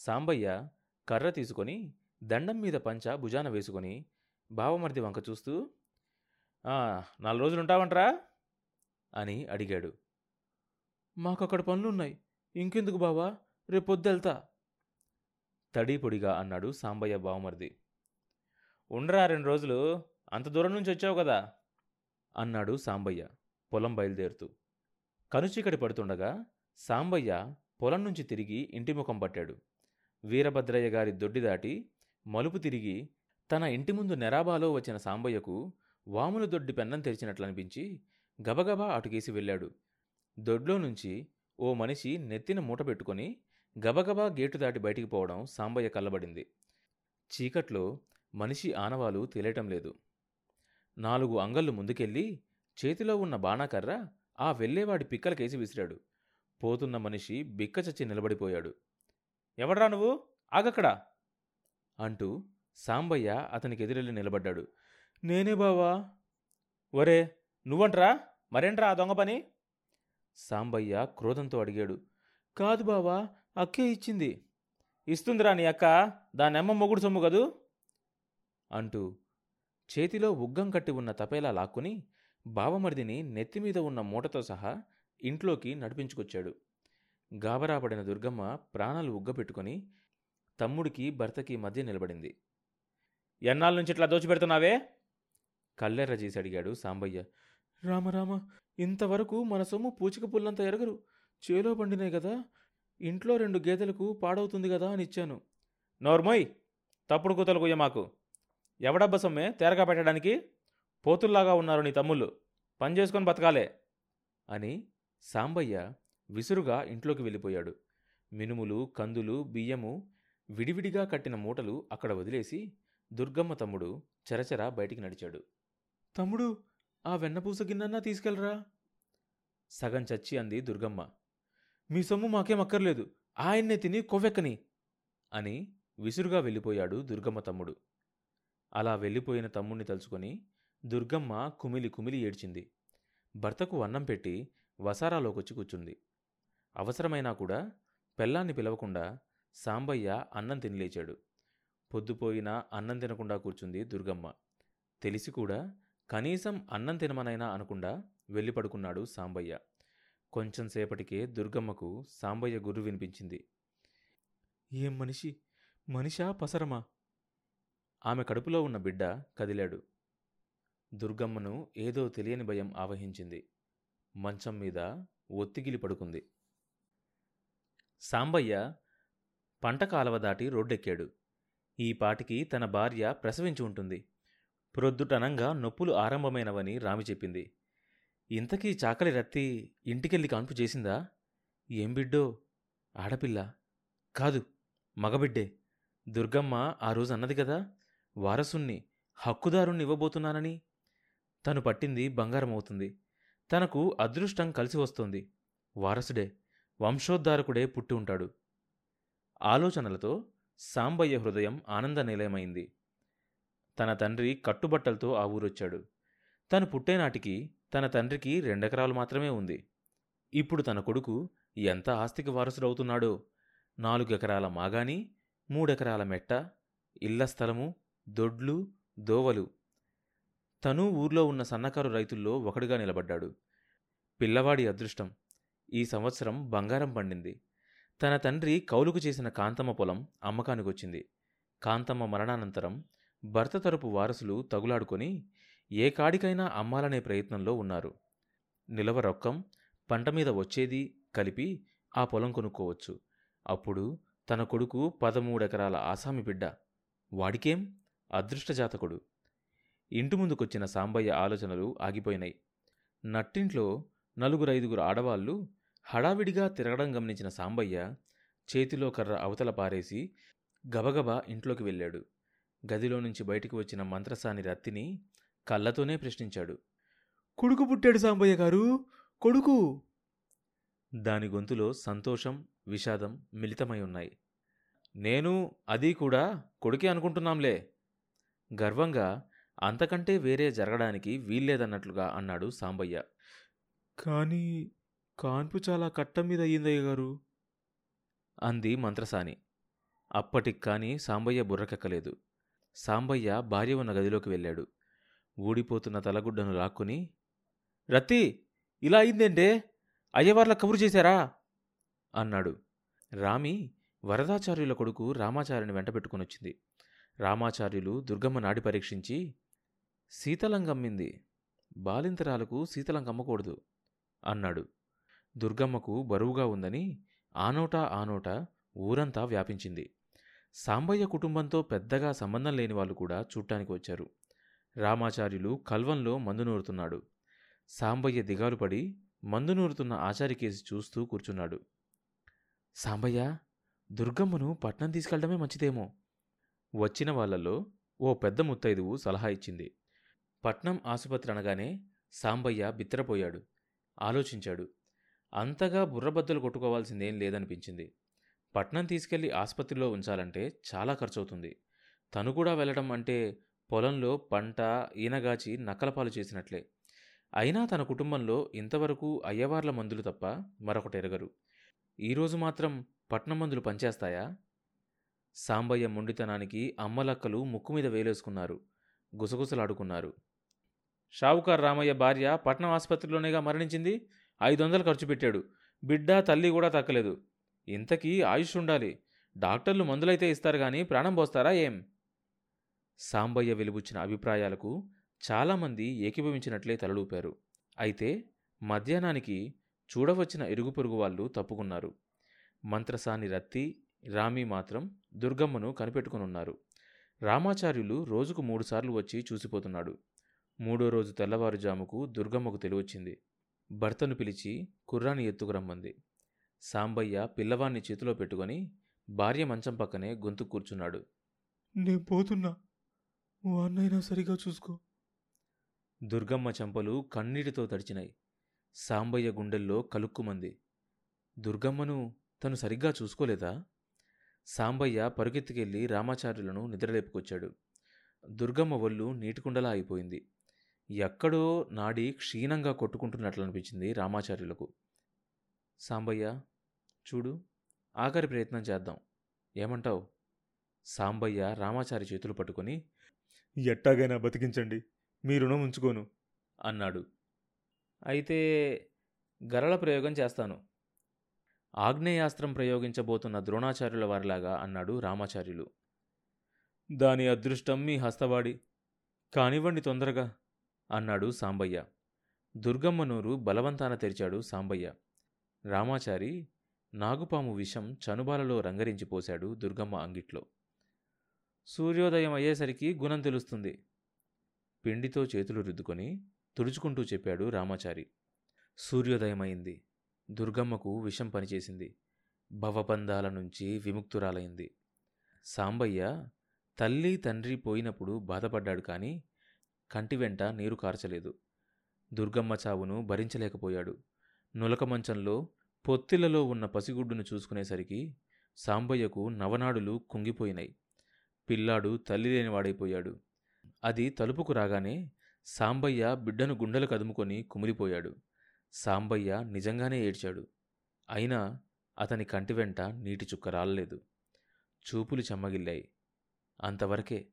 సాంబయ్య కర్ర తీసుకొని దండం మీద పంచ భుజాన వేసుకొని బావమరిది వంక చూస్తూ "ఆ, నాలుగు రోజులు ఉంటావంట్రా? అని అడిగాడు. మాకక్కడ పనులున్నాయి. ఇంకెందుకు బావా? రేపొద్దెళ్తా తడి పొడిగా అన్నాడు సాంబయ్య బావమరిది. ఉండరా రెండు రోజులు. అంత దూరం నుంచి వచ్చావు కదా? అన్నాడు సాంబయ్య పొలం బయలుదేరుతూ. కనుచీకటి పడుతుండగా సాంబయ్య పొలం నుంచి తిరిగి ఇంటి ముఖం పట్టాడు. వీరభద్రయ్య గారి దొడ్డి దాటి మలుపు తిరిగి తన ఇంటి ముందు నెరాబాలో వచ్చిన సాంబయ్యకు వాముల దొడ్డి పెన్నం తెరిచినట్లనిపించి గబగబా అటుకేసి వెళ్ళాడు. దొడ్లో నుంచి ఓ మనిషి నెత్తిన మూట పెట్టుకొని గబగబా గేటు దాటి బయటికి పోవడం సాంబయ్య కల్లబడింది చీకట్లో మనిషి ఆనవాలు తెలియటం లేదు. నాలుగు అంగళ్ళు ముందుకెళ్ళి చేతిలో ఉన్న బాణాకర్ర ఆ వెళ్ళేవాడి పిక్కలకేసి విసిరాడు. పోతున్న మనిషి బిక్కచచ్చి నిలబడిపోయాడు. ఎవడ్రా నువ్వు? ఆగక్కడా? అంటూ సాంబయ్య అతనికి ఎదురెళ్ళి నిలబడ్డాడు. నేనే బావా? ఒరే నువ్వంట్రా? మరేంట్రా ఆ దొంగ పని? సాంబయ్య క్రోధంతో అడిగాడు. కాదు బావా అక్కే ఇచ్చింది. ఇస్తుందిరా నీ అక్క దానెమ్మ మొగుడు సొమ్ము కదూ? అంటూ చేతిలో ఉగ్గం కట్టి ఉన్న తపేలా లాక్కుని బావమరిదిని నెత్తిమీద ఉన్న మూటతో సహా ఇంట్లోకి నడిపించుకొచ్చాడు. గాబరాపడిన దుర్గమ్మ ప్రాణాలు ఉగ్గపెట్టుకొని తమ్ముడికి భర్తకి మధ్య నిలబడింది. ఎన్నాళ్ళ నుంచి ఇట్లా దోచిపెడుతున్నావే? కల్లెర్ర చేసి అడిగాడు సాంబయ్య. రామరామ ఇంతవరకు మన సొమ్ము పూచిక పుల్లంత ఎరగరు. చేలో పండినాయి కదా. ఇంట్లో రెండు గేదెలకు పాడవుతుంది కదా అని ఇచ్చాను. నోర్మోయ్ తప్పుడు కూతలు కుయ్య మాకు. ఎవడబ్బ సొమ్మే తేరగా పెట్టడానికి? పోతుల్లాగా ఉన్నారు నీ తమ్ముళ్ళు. పని చేసుకొని బతకాలే అని సాంబయ్య విసురుగా ఇంట్లోకి వెళ్ళిపోయాడు. మినుములు కందులు బియ్యము విడివిడిగా కట్టిన మూటలు అక్కడ వదిలేసి దుర్గమ్మ తమ్ముడు చెరచెర బయటికి నడిచాడు. తమ్ముడు ఆ వెన్నపూస గిన్నన్నా తీసుకెళ్ళరా? సగం చచ్చి అంది దుర్గమ్మ. మీ సొమ్ము మాకేం అక్కర్లేదు ఆయన్నే తిని కొవ్వెక్కని అని విసురుగా వెళ్ళిపోయాడు దుర్గమ్మ తమ్ముడు. అలా వెళ్ళిపోయిన తమ్ముణ్ణి తలుచుకొని దుర్గమ్మ కుమిలి కుమిలి ఏడ్చింది. భర్తకు అన్నం పెట్టి వసారాలోకొచ్చి కూర్చుంది. అవసరమైనా కూడా పెళ్ళాన్ని పిలవకుండా సాంబయ్య అన్నం తినిలేచాడు. పొద్దుపోయినా అన్నం తినకుండా కూర్చుంది దుర్గమ్మ. తెలిసి కూడా కనీసం అన్నం తినమనైనా అనకుండా వెళ్ళి పడుకున్నాడు సాంబయ్య. కొంచెం సేపటికే దుర్గమ్మకు సాంబయ్య గుర్రు వినిపించింది. ఏం మనిషి? మనిషా? పసరమా? ఆమె కడుపులో ఉన్న బిడ్డ కదిలాడు. దుర్గమ్మను ఏదో తెలియని భయం ఆవహించింది. మంచం మీద ఒత్తిగిలి పడుకుంది. సాంబయ్య పంట కాలవ దాటి రోడ్డెక్కాడు. ఈ పాటికి తన భార్య ప్రసవించి ఉంటుంది. ప్రొద్దుటనంగా నొప్పులు ఆరంభమైనవని రామి చెప్పింది. ఇంతకీ చాకలి రత్తి ఇంటికెళ్ళి కాన్పు చేసిందా? ఏం బిడ్డో? ఆడపిల్ల. కాదు మగబిడ్డే. దుర్గమ్మ ఆ రోజు అన్నది కదా వారసుణ్ణి హక్కుదారుణ్ణి ఇవ్వబోతున్నానని. తను పట్టింది బంగారం అవుతుంది తనకు అదృష్టం కలిసి వస్తోంది. వారసుడే. వంశోద్ధారకుడే పుట్టి ఉంటాడు. ఆలోచనలతో సాంబయ్య హృదయం ఆనంద నిలయమైంది తన తండ్రి కట్టుబట్టలతో ఆ ఊరొచ్చాడు. తను పుట్టేనాటికి తన తండ్రికి రెండెకరాలు మాత్రమే ఉంది. ఇప్పుడు తన కొడుకు ఎంత ఆస్తికి వారసుడవుతున్నాడో. నాలుగెకరాల మాగాని మూడెకరాల మెట్ట ఇళ్ళ స్థలము దొడ్లు దోవలు. తను ఊర్లో ఉన్న సన్నకారు రైతుల్లో ఒకడుగా నిలబడ్డాడు. పిల్లవాడి అదృష్టం ఈ సంవత్సరం బంగారం పండింది. తన తండ్రి కౌలుకు చేసిన కాంతమ్మ పొలం అమ్మకానికొచ్చింది. కాంతమ్మ మరణానంతరం భర్త తరపు వారసులు తగులాడుకొని ఏ కాడికైనా అమ్మాలనే ప్రయత్నంలో ఉన్నారు. నిలవ రొక్కం పంట మీద వచ్చేది కలిపి ఆ పొలం కొనుక్కోవచ్చు. అప్పుడు తన కొడుకు పదమూడెకరాల ఆసామి బిడ్డ. వాడికేం? అదృష్టజాతకుడు. ఇంటి ముందుకొచ్చిన సాంబయ్య ఆలోచనలు ఆగిపోయినాయి. నట్టింట్లో నలుగురు ఐదుగురు ఆడవాళ్ళు హడావిడిగా తిరగడం గమనించిన సాంబయ్య చేతిలో కర్ర అవతల పారేసి గబగబా ఇంట్లోకి వెళ్ళాడు. గదిలో నుంచి బయటికి వచ్చిన మంత్రసాని రత్తిని కళ్ళతోనే ప్రశ్నించాడు. కొడుకు పుట్టాడు సాంబయ్య గారు కొడుకు! దాని గొంతులో సంతోషం విషాదం మిళితమై ఉన్నాయి. నేను అది కూడా కొడుకే అనుకుంటున్నాంలే. గర్వంగా అంతకంటే వేరే జరగడానికి వీల్లేదన్నట్లుగా అన్నాడు సాంబయ్య. కానీ కాన్పు చాలా కట్టం మీద అయ్యిందయ్య గారు అంది మంత్రసాని. అప్పటికి కానీ సాంబయ్య బుర్రకెక్కలేదు. సాంబయ్య భార్య ఉన్న గదిలోకి వెళ్ళాడు. ఊడిపోతున్న తలగుడ్డను లాక్కుని రత్తి ఇలా అయిందేంటే? అయ్యవార్ల కబురు చేశారా? అన్నాడు. రామి వరదాచార్యుల కొడుకు రామాచార్యుని వెంటబెట్టుకునొచ్చింది రామాచార్యులు దుర్గమ్మ నాడి పరీక్షించి శీతలంగమ్మింది బాలింతరాలకు శీతలంగమ్మకూడదు అన్నాడు. దుర్గమ్మకు బరువుగా ఉందని ఆనోటా ఆనోటా ఊరంతా వ్యాపించింది. సాంబయ్య కుటుంబంతో పెద్దగా సంబంధం లేని వాళ్ళు కూడా చూడటానికి వచ్చారు. రామాచార్యులు కల్వంలో మందు నూరుతున్నాడు. సాంబయ్య దిగాలు పడి మందు నూరుతున్న ఆచారి కేసి చూస్తూ కూర్చున్నాడు. సాంబయ్య దుర్గమ్మను పట్నం తీసుకెళ్ళడమే మంచిదేమో. వచ్చిన వాళ్ళల్లో ఓ పెద్ద ముత్తైదువు సలహా ఇచ్చింది. పట్నం ఆసుపత్రి అనగానే సాంబయ్య బిత్తరపోయాడు. ఆలోచించాడు. అంతగా బుర్రబద్దలు కొట్టుకోవాల్సిందేం లేదనిపించింది. పట్నం తీసుకెళ్ళి ఆసుపత్రిలో ఉంచాలంటే చాలా ఖర్చవుతుంది. తను కూడా వెళ్ళడం అంటే పొలంలో పంట ఈనగాచి నక్కలపాలు చేసినట్లే. అయినా తన కుటుంబంలో ఇంతవరకు అయ్యవార్ల మందులు తప్ప మరొకటి ఎరగరు. ఈరోజు మాత్రం పట్నం మందులు పనిచేస్తాయా? సాంబయ్య మొండితనానికి అమ్మలక్కలు ముక్కు మీద వేలేసుకున్నారు. గుసగుసలాడుకున్నారు. షావుకార్ రామయ్య భార్య పట్నం ఆసుపత్రిలోనేగా మరణించింది? ఐదు వందలు ఖర్చు పెట్టాడు. బిడ్డ తల్లి కూడా తక్కలేదు ఇంతకీ ఆయుష్ ఉండాలి. డాక్టర్లు మందులైతే ఇస్తారు కానీ ప్రాణం పోస్తారా ఏం? సాంబయ్య వెలుబుచ్చిన అభిప్రాయాలకు చాలామంది ఏకీభవించినట్లే తలలూపారు. అయితే మధ్యాహ్నానికి చూడవచ్చిన ఇరుగు పొరుగు వాళ్ళు తప్పుకున్నారు. మంత్రసాని రత్తి రామి మాత్రం దుర్గమ్మను కనిపెట్టుకునున్నారు. రామాచార్యులు రోజుకు మూడుసార్లు వచ్చి చూసిపోతున్నాడు. మూడో రోజు తెల్లవారుజాముకు దుర్గమ్మకు తెలివచ్చింది. భర్తను పిలిచి కుర్రాన్ని ఎత్తుకురమ్మంది సాంబయ్య పిల్లవాణ్ణి చేతిలో పెట్టుకొని భార్య మంచం పక్కనే గొంతు కూర్చున్నాడు. నేను పోతున్నా. ఓ అన్నైనా సరిగా చూసుకో. దుర్గమ్మ చెంపలు కన్నీటితో తడిచినాయి. సాంబయ్య గుండెల్లో కలుక్కుమంది. దుర్గమ్మను తను సరిగ్గా చూసుకోలేదా? సాంబయ్య పరుగెత్తుకెళ్ళి రామాచార్యులను నిద్రలేపుకొచ్చాడు. దుర్గమ్మ ఒళ్ళు నీటికుండలా అయిపోయింది. ఎక్కడో నాడి క్షీణంగా కొట్టుకుంటున్నట్లనిపించింది రామాచార్యులకు. సాంబయ్య చూడు ఆఖరి ప్రయత్నం చేద్దాం. ఏమంటావు? సాంబయ్య రామాచారి చేతులు పట్టుకొని ఎట్టాగైనా బతికించండి. మీ రుణం ఉంచుకోను. అన్నాడు. అయితే గరళ ప్రయోగం చేస్తాను. ఆగ్నేయాస్త్రం ప్రయోగించబోతున్న ద్రోణాచార్యుల వారిలాగా అన్నాడు రామాచార్యులు. దాని అదృష్టం మీ హస్తవాడి. కానివ్వండి తొందరగా. అన్నాడు సాంబయ్య. దుర్గమ్మ నోరు బలవంతాన తెరిచాడు సాంబయ్య. రామాచారి నాగుపాము విషం చనుబాలలో రంగరించి పోశాడు దుర్గమ్మ అంగిట్లో. సూర్యోదయం అయ్యేసరికి గుణం తెలుస్తుంది. పిండితో చేతులు రుద్దుకొని తుడుచుకుంటూ చెప్పాడు రామాచారి. సూర్యోదయమైంది. దుర్గమ్మకు విషం పనిచేసింది. భవబంధాల నుంచి విముక్తురాలైంది. సాంబయ్య తల్లి తండ్రి పోయినప్పుడు బాధపడ్డాడు కానీ కంటి వెంట నీరు కార్చలేదు. దుర్గమ్మ చావును భరించలేకపోయాడు. నులక మంచంలో పొత్తిలలో ఉన్న పసిగుడ్డును చూసుకునేసరికి సాంబయ్యకు నవనాడులు కుంగిపోయినాయి. పిల్లాడు తల్లి లేనివాడైపోయాడు అది తలుపుకు రాగానే సాంబయ్య బిడ్డను గుండెలు కదుముకొని కుమిలిపోయాడు. సాంబయ్య నిజంగానే ఏడ్చాడు. అయినా అతని కంటి వెంట నీటి చుక్క రాలలేదు. చూపులు చెమ్మగిల్లాయి. అంతవరకే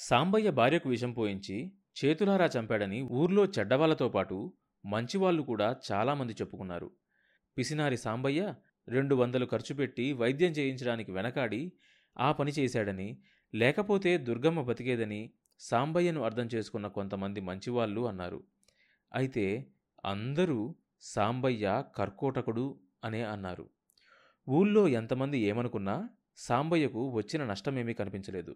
సాంబయ్య భార్యకు విషం పోయించి చేతులారా చంపాడని ఊర్లో చెడ్డవాళ్ళతో పాటు మంచివాళ్ళు కూడా చాలామంది చెప్పుకున్నారు. పిసినారి సాంబయ్య రెండు వందలు ఖర్చు పెట్టి వైద్యం చేయించడానికి వెనకాడి ఆ పని చేశాడని లేకపోతే దుర్గమ్మ బతికేదని సాంబయ్యను అర్థం చేసుకున్న కొంతమంది మంచివాళ్ళు అన్నారు. అయితే అందరూ సాంబయ్య కర్కోటకుడు అనే అన్నారు. ఊళ్ళో ఎంతమంది ఏమనుకున్నా సాంబయ్యకు వచ్చిన నష్టమేమీ కనిపించలేదు.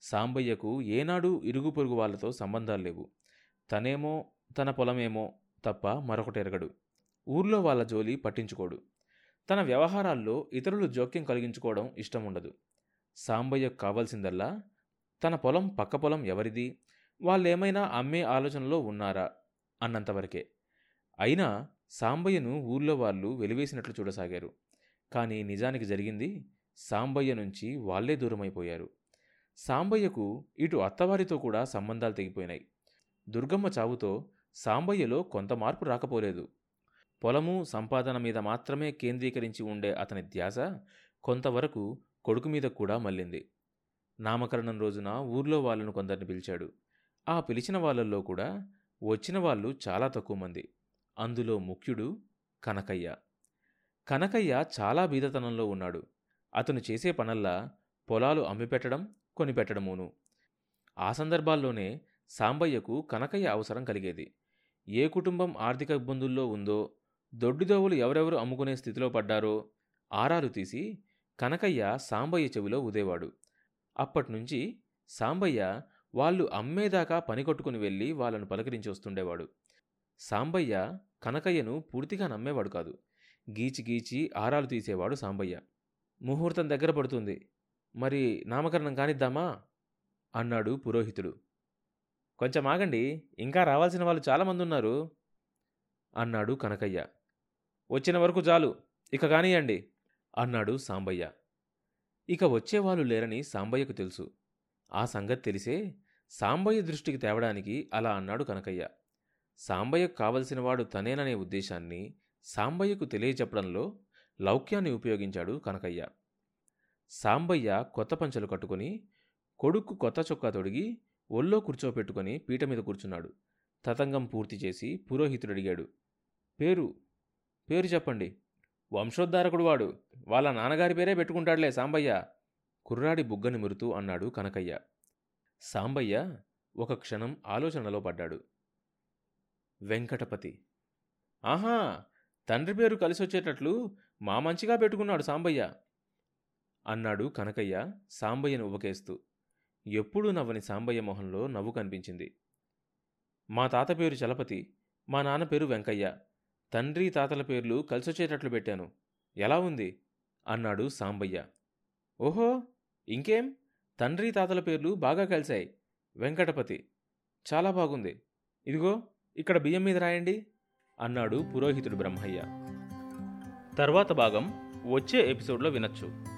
సాంబయ్యకు ఏనాడు ఇరుగు పొరుగు వాళ్ళతో సంబంధాలు లేవు. తనేమో తన పొలమేమో తప్ప మరొకటి ఎరగడు. ఊర్లో వాళ్ళ జోలి పట్టించుకోడు. తన వ్యవహారాల్లో ఇతరులు జోక్యం కలిగించుకోవడం ఇష్టం ఉండదు సాంబయ్యకు కావాల్సిందల్లా తన పొలం పక్క పొలం ఎవరిది? వాళ్ళేమైనా అమ్మే ఆలోచనలో ఉన్నారా? అన్నంతవరకే. అయినా సాంబయ్యను ఊర్లో వాళ్ళు వెలివేసినట్లు చూడసాగారు. కానీ నిజానికి జరిగింది సాంబయ్య నుంచి వాళ్ళే దూరమైపోయారు. సాంబయ్యకు ఇటు అత్తవారితో కూడా సంబంధాలు తెగిపోయినాయి. దుర్గమ్మ చావుతో సాంబయ్యలో కొంత మార్పు రాకపోలేదు. పొలము సంపాదన మీద మాత్రమే కేంద్రీకరించి ఉండే అతని ధ్యాస కొంతవరకు కొడుకు మీద కూడా మళ్ళింది. నామకరణం రోజున ఊర్లో వాళ్ళను కొందరిని పిలిచాడు. ఆ పిలిచిన వాళ్ళల్లో కూడా వచ్చిన వాళ్ళు చాలా తక్కువ మంది. అందులో ముఖ్యుడు కనకయ్య. కనకయ్య చాలా బీదతనంలో ఉన్నాడు. అతను చేసే పనల్లా పొలాలు అమ్మిపెట్టడం కొనిపెట్టడమును ఆ సందర్భాల్లోనే సాంబయ్యకు కనకయ్య అవసరం కలిగేది. ఏ కుటుంబం ఆర్థిక ఇబ్బందుల్లో ఉందో దొడ్డిదోవులు ఎవరెవరు అమ్ముకునే స్థితిలో పడ్డారో ఆరాలు తీసి కనకయ్య సాంబయ్య చెవిలో ఉదేవాడు అప్పట్నుంచి సాంబయ్య వాళ్ళు అమ్మేదాకా పనికొట్టుకుని వెళ్ళి వాళ్ళను పలకరించి వస్తుండేవాడు. సాంబయ్య కనకయ్యను పూర్తిగా నమ్మేవాడు కాదు. గీచి గీచి ఆరాలు తీసేవాడు సాంబయ్య. ముహూర్తం దగ్గర పడుతుంది. మరి నామకరణం కానిద్దామా? అన్నాడు పురోహితుడు. కొంచెం ఆగండి ఇంకా రావాల్సిన వాళ్ళు చాలామంది ఉన్నారు అన్నాడు కనకయ్య. వచ్చిన వరకు చాలు ఇక కానియండి అన్నాడు సాంబయ్య. ఇక వచ్చేవాళ్ళు లేరని సాంబయ్యకు తెలుసు. ఆ సంగతి తెలిసే సాంబయ్య దృష్టికి తేవడానికి అలా అన్నాడు కనకయ్య. సాంబయ్యకు కావలసినవాడు తనేననే ఉద్దేశాన్ని సాంబయ్యకు తెలియచెప్పడంలో లౌక్యాన్ని ఉపయోగించాడు కనకయ్య. సాంబయ్య కొత్త పంచలు కట్టుకుని కొడుక్కు కొత్త చొక్కా తొడిగి ఒళ్ళో కూర్చోపెట్టుకుని పీట మీద కూర్చున్నాడు. తతంగం పూర్తి చేసి పురోహితుడు అడిగాడు పేరు పేరు చెప్పండి. వంశోద్ధారకుడు వాడు. వాళ్ళ నాన్నగారి పేరే పెట్టుకుంటాడులే సాంబయ్య. కుర్రాడి బుగ్గని మురుతూ అన్నాడు కనకయ్య. సాంబయ్య ఒక క్షణం ఆలోచనలో పడ్డాడు. వెంకటపతి. ఆహా! తండ్రి పేరు కలిసొచ్చేటట్లు మా మంచిగా పెట్టుకున్నాడు సాంబయ్య. అన్నాడు కనకయ్య సాంబయ్యను ఉపకేస్తూ ఎప్పుడూ నవ్వని సాంబయ్య మొహంలో నవ్వు కనిపించింది. మా తాత పేరు చలపతి మా నాన్న పేరు వెంకయ్య. తండ్రి తాతల పేర్లు కలిసొచ్చేటట్లు పెట్టాను. ఎలా ఉంది? అన్నాడు సాంబయ్య. ఓహో ఇంకేం? తండ్రి తాతల పేర్లు బాగా కలిశాయి. వెంకటపతి చాలా బాగుంది. ఇదిగో ఇక్కడ బియ్యం మీద రాయండి అన్నాడు పురోహితుడు బ్రహ్మయ్య. తర్వాత భాగం వచ్చే ఎపిసోడ్లో వినొచ్చు.